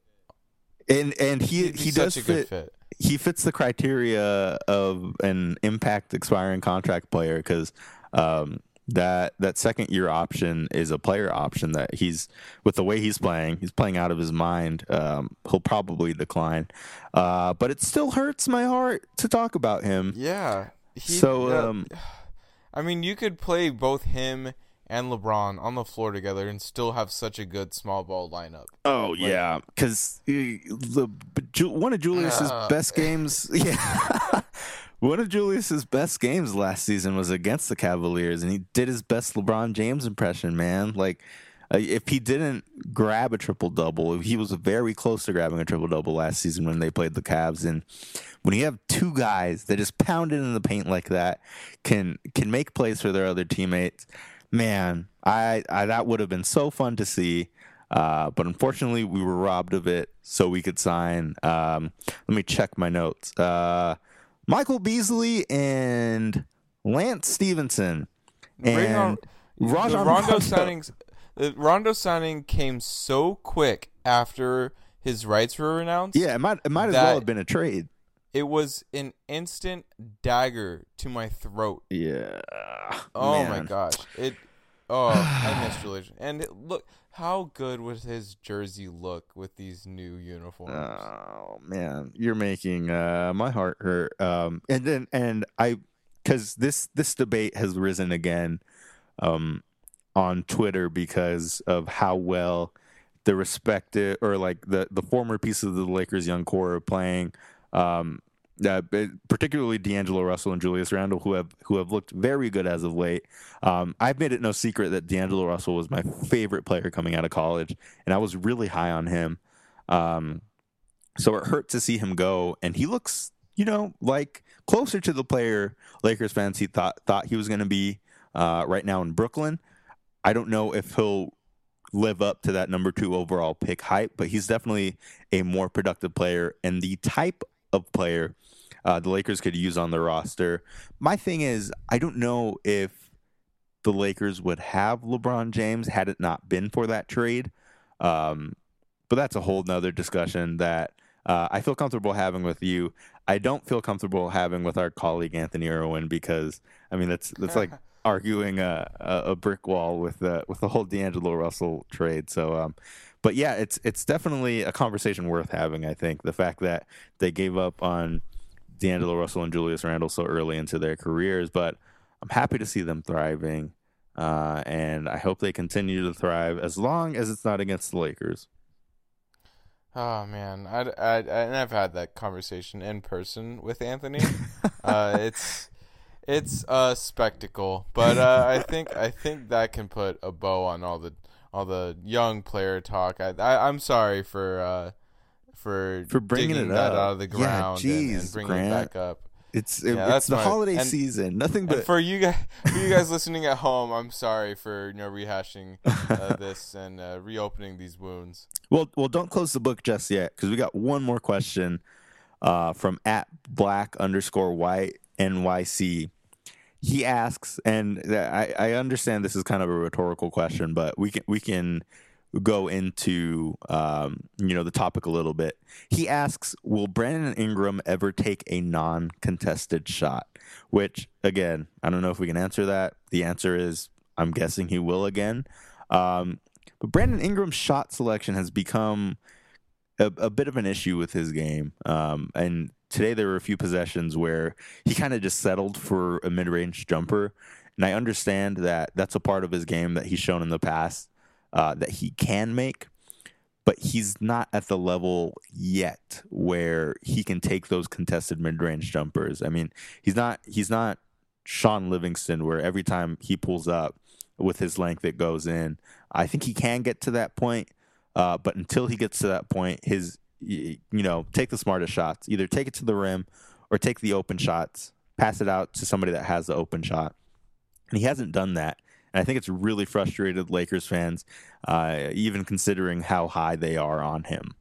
[SPEAKER 2] And and he he does
[SPEAKER 3] a
[SPEAKER 2] fit,
[SPEAKER 3] good fit.
[SPEAKER 2] he fits the criteria of an impact expiring contract player because um, that that second year option is a player option that he's with the way he's playing he's playing out of his mind um, he'll probably decline uh, but it still hurts my heart to talk about him
[SPEAKER 3] Yeah. He,
[SPEAKER 2] so
[SPEAKER 3] uh,
[SPEAKER 2] um,
[SPEAKER 3] I mean, you could play both him and LeBron on the floor together and still have such a good small ball lineup.
[SPEAKER 2] Oh yeah, because the one of Julius's
[SPEAKER 3] Uh.
[SPEAKER 2] best games, yeah, one of Julius's best games last season was against the Cavaliers, and he did his best LeBron James impression. Man, like uh, if he didn't grab a triple double, he was very close to grabbing a triple double last season when they played the Cavs. And when you have two guys that just pounded in the paint like that, can can make plays for their other teammates. Man, I, I that would have been so fun to see. Uh, but unfortunately, we were robbed of it, so we could sign. Um, let me check my notes. Uh, Michael Beasley and Lance
[SPEAKER 3] Stephenson
[SPEAKER 2] and
[SPEAKER 3] on- the Rondo
[SPEAKER 2] Rondo.
[SPEAKER 3] signings, the Rondo signing came so quick after his rights were announced.
[SPEAKER 2] Yeah, it might it might as well have been a trade.
[SPEAKER 3] It was an instant dagger to my throat.
[SPEAKER 2] Yeah.
[SPEAKER 3] Oh my gosh! It. Oh, I miss Julius. And it, look, how good would his jersey look with these new uniforms?
[SPEAKER 2] Oh man, you're making uh, my heart hurt. Um, and then and I because this this debate has risen again um, on Twitter because of how well the respective or like the the former pieces of the Lakers young core are playing. Um, uh, particularly D'Angelo Russell and Julius Randle, who have who have looked very good as of late. Um, I've made it no secret that D'Angelo Russell was my favorite player coming out of college, and I was really high on him. Um, so it hurt to see him go, and he looks, you know, like closer to the player Lakers fans he thought thought he was going to be uh, right now in Brooklyn. I don't know if he'll live up to that number two overall pick hype, but he's definitely a more productive player and the type of player uh, the Lakers could use on the roster. My thing is, I don't know if the Lakers would have LeBron James had it not been for that trade. Um, but that's a whole nother discussion that uh, I feel comfortable having with you. I don't feel comfortable having with our colleague Anthony Irwin because I mean that's that's like arguing a, a brick wall with the with the whole D'Angelo Russell trade. So, um, but yeah, it's it's definitely a conversation worth having. I think the fact that they gave up on D'Angelo Russell and Julius Randle so early into their careers, but I'm happy to see them thriving, uh, and I hope they continue to thrive as long as it's not against the Lakers.
[SPEAKER 3] Oh man, I, I, and I've had that conversation in person with Anthony. uh, it's it's a spectacle, but uh, I think I think that can put a bow on all the all the young player talk. I, I am sorry for uh, for
[SPEAKER 2] for bringing it up.
[SPEAKER 3] out of the ground
[SPEAKER 2] yeah,
[SPEAKER 3] and,
[SPEAKER 2] geez,
[SPEAKER 3] and bringing
[SPEAKER 2] Grant.
[SPEAKER 3] it back up.
[SPEAKER 2] It's it,
[SPEAKER 3] Yeah,
[SPEAKER 2] it's the holiday
[SPEAKER 3] and-
[SPEAKER 2] season. Nothing but
[SPEAKER 3] for you guys, for you guys listening at home, I'm sorry for you know rehashing uh, this and uh, reopening these wounds.
[SPEAKER 2] Well, well, don't close the book just yet because we got one more question uh, from at black underscore white NYC. He asks, and I, I understand this is kind of a rhetorical question, but we can we can go into um, you know the topic a little bit. He asks, "Will Brandon Ingram ever take a non-contested shot?" Which, again, I don't know if we can answer that. The answer is, I'm guessing he will again. Um, but Brandon Ingram's shot selection has become a, a bit of an issue with his game. Um, and today there were a few possessions where he kind of just settled for a mid range jumper. And I understand that that's a part of his game that he's shown in the past uh, that he can make, but he's not at the level yet where he can take those contested mid range jumpers. I mean, he's not he's not Shaun Livingston where every time he pulls up with his length it goes in. I think he can get to that point, uh, but until he gets to that point, his you know take the smartest shots. Either take it to the rim or take the open shots, pass it out to somebody that has the open shot. And he hasn't done that. And I think it's really frustrated Lakers fans, uh, even considering how high they are on him.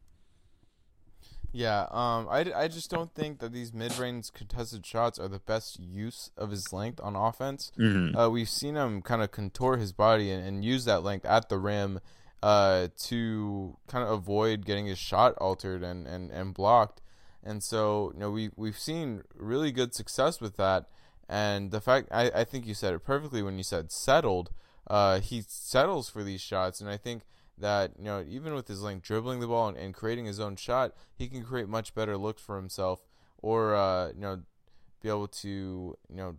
[SPEAKER 3] Yeah, um, I, I just don't think that these mid-range contested shots are the best use of his length on offense.
[SPEAKER 2] Mhm.
[SPEAKER 3] Uh, we've seen him kind of contort his body and, and use that length at the rim uh, to kind of avoid getting his shot altered and, and, and blocked. And so, you know, we, we've seen really good success with that. And the fact, I, I think you said it perfectly when you said settled. Uh, he settles for these shots. And I think that, you know, even with his length dribbling the ball and, and creating his own shot, he can create much better looks for himself or, uh, you know, be able to, you know,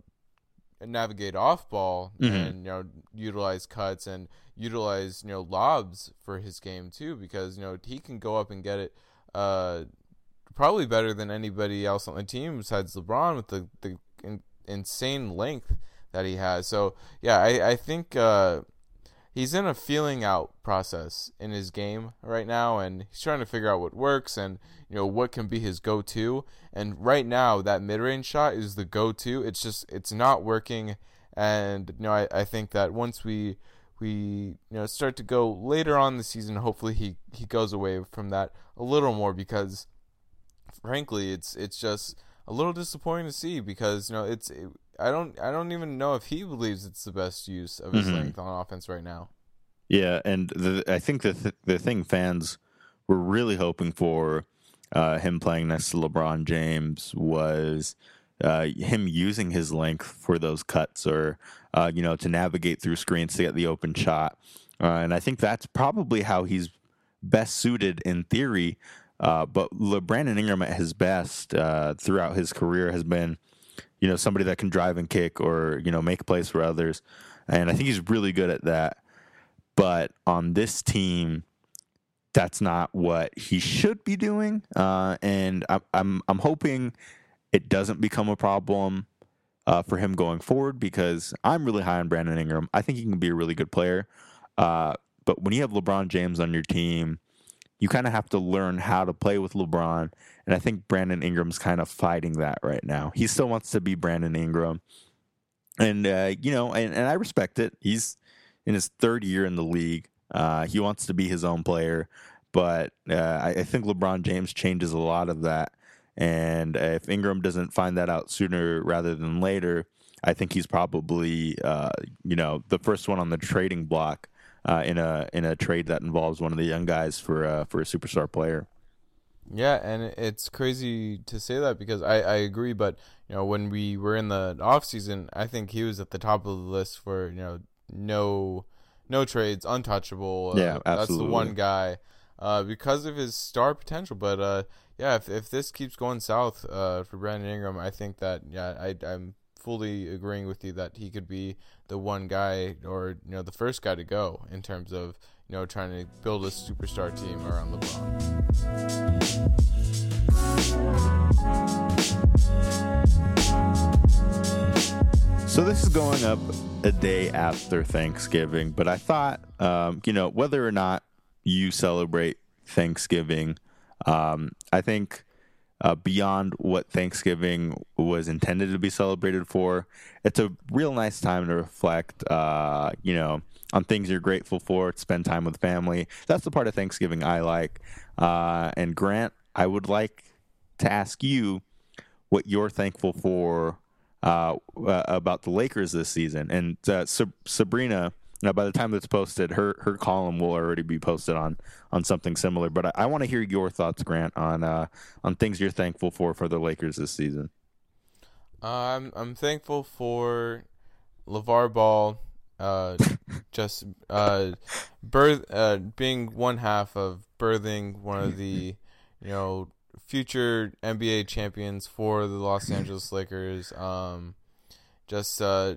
[SPEAKER 3] navigate off ball
[SPEAKER 2] Mhm.
[SPEAKER 3] and you know utilize cuts and utilize you know lobs for his game too because you know he can go up and get it uh probably better than anybody else on the team besides LeBron with the the in, insane length that he has so yeah I I think uh he's in a feeling out process in his game right now and he's trying to figure out what works and you know what can be his go-to. And right now that mid-range shot is the go-to. It's just it's not working. And you know I, I think that once we we you know start to go later on the season hopefully he he goes away from that a little more because frankly it's it's just a little disappointing to see because you know it's it, I don't I don't even know if he believes it's the best use of his
[SPEAKER 2] Mhm.
[SPEAKER 3] length on offense right now.
[SPEAKER 2] Yeah, and the, I think the th- the thing fans were really hoping for uh, him playing next to LeBron James was uh, him using his length for those cuts or uh, you know to navigate through screens to get the open shot. Uh, and I think that's probably how he's best suited in theory. Uh, but LeBron Ingram at his best uh, throughout his career has been, you know somebody that can drive and kick or you know make plays for others, and I think he's really good at that. But on this team, that's not what he should be doing, uh, and I'm, I'm I'm hoping it doesn't become a problem uh, for him going forward because I'm really high on Brandon Ingram. I think he can be a really good player. Uh, but when you have LeBron James on your team, you kind of have to learn how to play with LeBron. And I think Brandon Ingram's kind of fighting that right now. He still wants to be Brandon Ingram. And, uh, you know, and, and I respect it. He's in his third year in the league. Uh, he wants to be his own player. But uh, I, I think LeBron James changes a lot of that. And if Ingram doesn't find that out sooner rather than later, I think he's probably, uh, you know, the first one on the trading block uh, in a in a trade that involves one of the young guys for uh, for a superstar player.
[SPEAKER 3] Yeah, and it's crazy to say that because I, I agree, but you know when we were in the off season, I think he was at the top of the list for you know no no trades, untouchable.
[SPEAKER 2] Uh, yeah, absolutely.
[SPEAKER 3] That's the one guy uh, because of his star potential. But uh, yeah, if if this keeps going south uh, for Brandon Ingram, I think that yeah, I I'm fully agreeing with you that he could be the one guy or you know the first guy to go in terms of you know trying to build a superstar team around LeBron.
[SPEAKER 2] So this is going up a day after Thanksgiving, but I thought, um, you know, whether or not you celebrate Thanksgiving, um, I think uh, beyond what Thanksgiving was intended to be celebrated for. It's a real nice time to reflect, uh, you know, on things you're grateful for, to spend time with family. That's the part of Thanksgiving I like. Uh, and Grant, I would like to ask you what you're thankful for uh, about the Lakers this season. And uh, Sabrina now, by the time that's posted, her her column will already be posted on on something similar. But I, I want to hear your thoughts, Grant, on uh, on things you're thankful for for the Lakers this season.
[SPEAKER 3] I'm I'm thankful for LeVar Ball, uh, just uh, birth uh, being one half of birthing one of the you know future NBA champions for the Los Angeles Lakers. Um, just uh,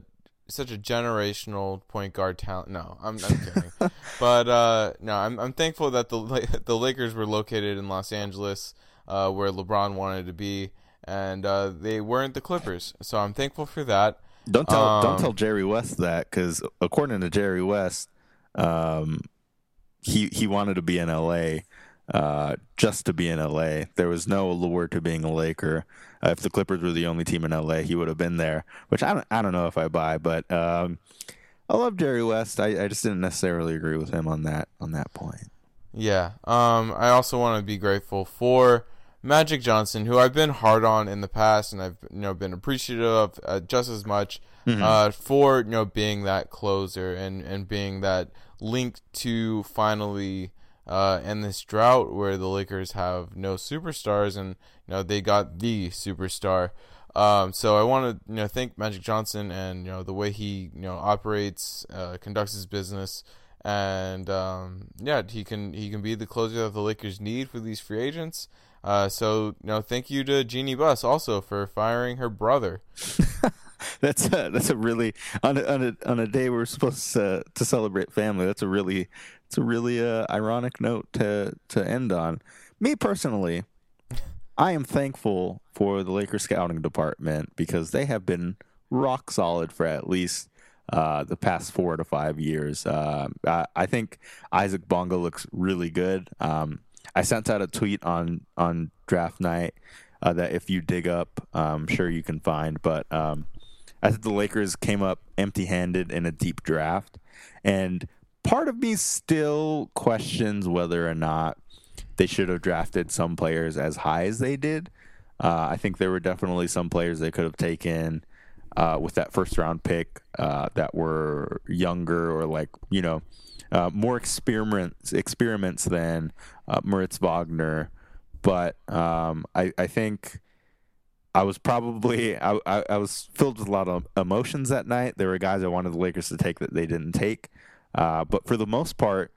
[SPEAKER 3] such a generational point guard talent. No, I'm, I'm kidding. but uh, no, I'm I'm thankful that the the Lakers were located in Los Angeles, uh, where LeBron wanted to be, and uh, they weren't the Clippers. So I'm thankful for that.
[SPEAKER 2] Don't tell um, don't tell Jerry West that because according to Jerry West, um, he he wanted to be in L.A. Uh, just to be in LA. There was no allure to being a Laker. Uh, if the Clippers were the only team in LA, he would have been there. Which I don't, I don't know if I buy, but um, I love Jerry West. I, I just didn't necessarily agree with him on that on that point.
[SPEAKER 3] Yeah. Um, I also want to be grateful for Magic Johnson, who I've been hard on in the past, and I've you know been appreciative of uh, just as much mm-hmm. uh, for you know being that closer and and being that link to finally uh, and this drought where the Lakers have no superstars, and you know they got the superstar. Um, so I want to you know thank Magic Johnson and you know the way he you know operates, uh, conducts his business, and um, yeah, he can he can be the closer that the Lakers need for these free agents. Uh, so you know, thank you to Jeanie Buss also for firing her brother.
[SPEAKER 2] that's a, that's a really on a, on a on a day we're supposed to, to celebrate family. That's a really it's a really uh, ironic note to to end on. Me personally, I am thankful for the Lakers scouting department because they have been rock solid for at least uh, the past four to five years. Uh, I, I, think Isaac Bonga looks really good. Um, I sent out a tweet on on draft night uh, that if you dig up, I'm sure you can find. But um, I think the Lakers came up empty-handed in a deep draft, and part of me still questions whether or not they should have drafted some players as high as they did. Uh, I think there were definitely some players they could have taken uh, with that first round pick uh, that were younger or like you know uh, more experiments experiments than uh, Moritz Wagner. But um, I, I think I was probably I, I, I was filled with a lot of emotions that night. There were guys I wanted the Lakers to take that they didn't take. Uh, but for the most part,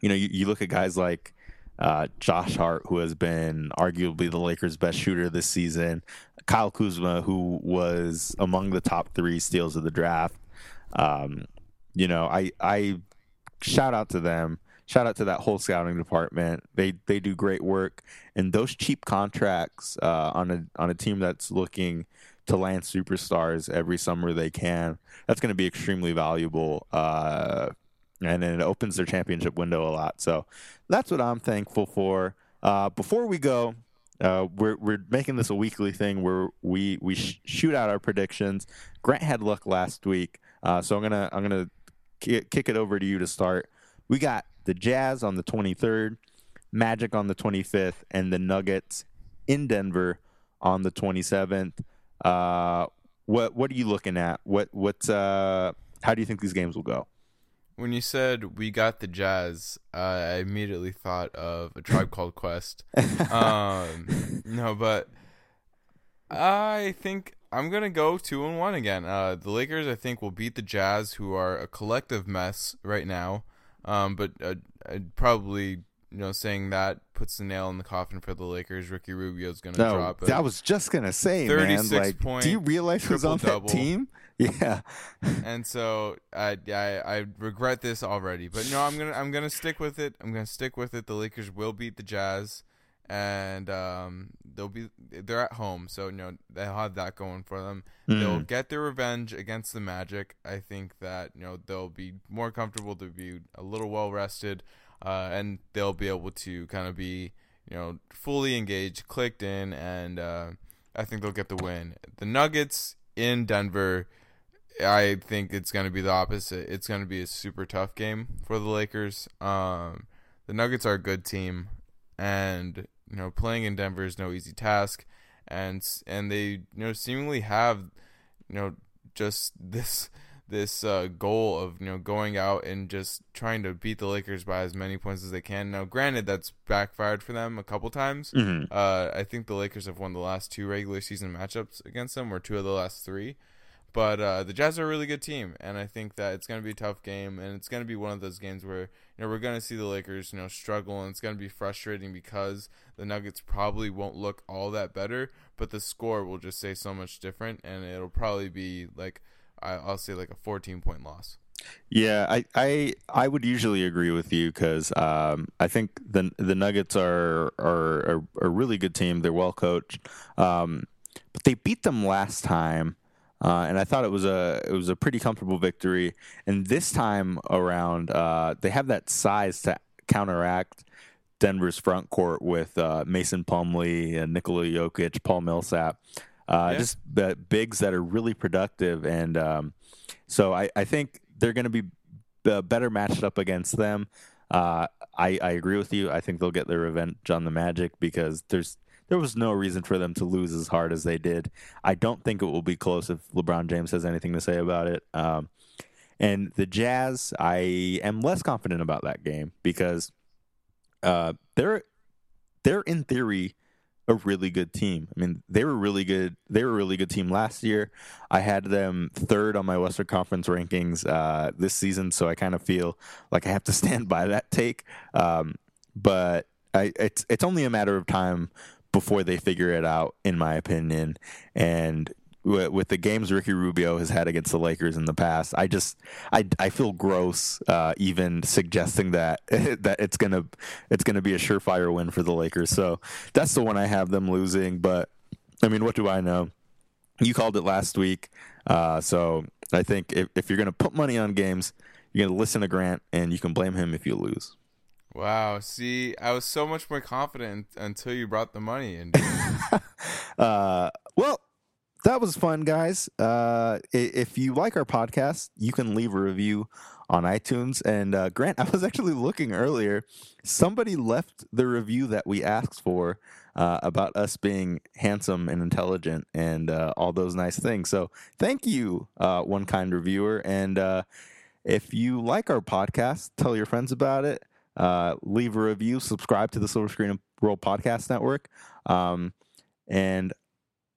[SPEAKER 2] you know, you, you look at guys like uh, Josh Hart, who has been arguably the Lakers' best shooter this season, Kyle Kuzma, who was among the top three steals of the draft. Um, you know, I I shout out to them. Shout out to that whole scouting department. They they do great work, and those cheap contracts uh, on a on a team that's looking to land superstars every summer they can. That's going to be extremely valuable, uh, and then it opens their championship window a lot. So that's what I'm thankful for. Uh, before we go, uh, we're we're making this a weekly thing where we we sh- shoot out our predictions. Grant had luck last week, uh, so I'm gonna I'm gonna ki- kick it over to you to start. We got the Jazz on the 23rd, Magic on the 25th, and the Nuggets in Denver on the 27th. Uh, what what are you looking at? What what's uh how do you think these games will go?
[SPEAKER 3] When you said we got the Jazz, uh, I immediately thought of a tribe called Quest. Um, no, but I think I'm gonna go two and one again. Uh, the Lakers, I think, will beat the Jazz, who are a collective mess right now. Um, but uh, I'd probably, you know, saying that puts the nail in the coffin for the Lakers. Ricky Rubio's gonna
[SPEAKER 2] No,
[SPEAKER 3] drop.
[SPEAKER 2] I was just gonna say, man.
[SPEAKER 3] 36
[SPEAKER 2] Like,
[SPEAKER 3] point,
[SPEAKER 2] do you realize who's on that team? Yeah,
[SPEAKER 3] and so I, I I regret this already. But no, I'm gonna I'm gonna stick with it. I'm gonna stick with it. The Lakers will beat the Jazz, and um, they'll be they're at home, so you know they'll have that going for them. They'll
[SPEAKER 2] Mhm.
[SPEAKER 3] get their revenge against the Magic. I think that you know they'll be more comfortable to be a little well rested, uh, and they'll be able to kind of be you know fully engaged, clicked in, and uh, I think they'll get the win. The Nuggets in Denver. I think it's going to be the opposite. It's going to be a super tough game for the Lakers. Um, the Nuggets are a good team, and you know playing in Denver is no easy task, and and they you know seemingly have you know just this this uh, goal of you know going out and just trying to beat the Lakers by as many points as they can. Now, granted, that's backfired for them a couple times.
[SPEAKER 2] Mhm.
[SPEAKER 3] Uh, I think the Lakers have won the last two regular season matchups against them, or two of the last three. But uh, the Jazz are a really good team, and I think that it's going to be a tough game, and it's going to be one of those games where you know we're going to see the Lakers, you know, struggle, and it's going to be frustrating because the Nuggets probably won't look all that better, but the score will just say so much different, and it'll probably be like I, I'll say like a 14 point loss.
[SPEAKER 2] Yeah, I, I I would usually agree with you because um, I think the the Nuggets are are a, a really good team. They're well coached, um, but they beat them last time, uh, and I thought it was a it was a pretty comfortable victory. And this time around, uh, they have that size to counteract Denver's front court with uh, Mason Plumlee and Nikola Jokic, Paul Millsap, uh,
[SPEAKER 3] Yeah.
[SPEAKER 2] just the bigs that are really productive. And um, so I, I think they're going to be better matched up against them. Uh, I, I agree with you. I think they'll get their revenge on the Magic because there's there was no reason for them to lose as hard as they did. I don't think it will be close if LeBron James has anything to say about it. Um, and the Jazz, I am less confident about that game because uh, they're they're in theory a really good team. I mean, they were really good. They were a really good team last year. I had them third on my Western Conference rankings uh, this season, so I kind of feel like I have to stand by that take. Um, but I, it's it's only a matter of time before they figure it out, in my opinion. And with, with the games Ricky Rubio has had against the Lakers in the past, I just I, I feel gross uh, even suggesting that that it's gonna it's gonna be a surefire win for the Lakers. So that's the one I have them losing. But I mean, what do I know? You called it last week, uh, so I think if, if you're gonna put money on games, you're gonna listen to Grant, and you can blame him if you lose.
[SPEAKER 3] Wow. See, I was so much more confident until you brought the money in.
[SPEAKER 2] uh, well, that was fun, guys. Uh, if you like our podcast, you can leave a review on iTunes. And uh, Grant, I was actually looking earlier. Somebody left the review that we asked for uh, about us being handsome and intelligent and uh, all those nice things. So thank you, uh, one kind reviewer. And uh, if you like our podcast, tell your friends about it. Uh, leave a review, subscribe to the Silver Screen and Roll Podcast Network. Um, and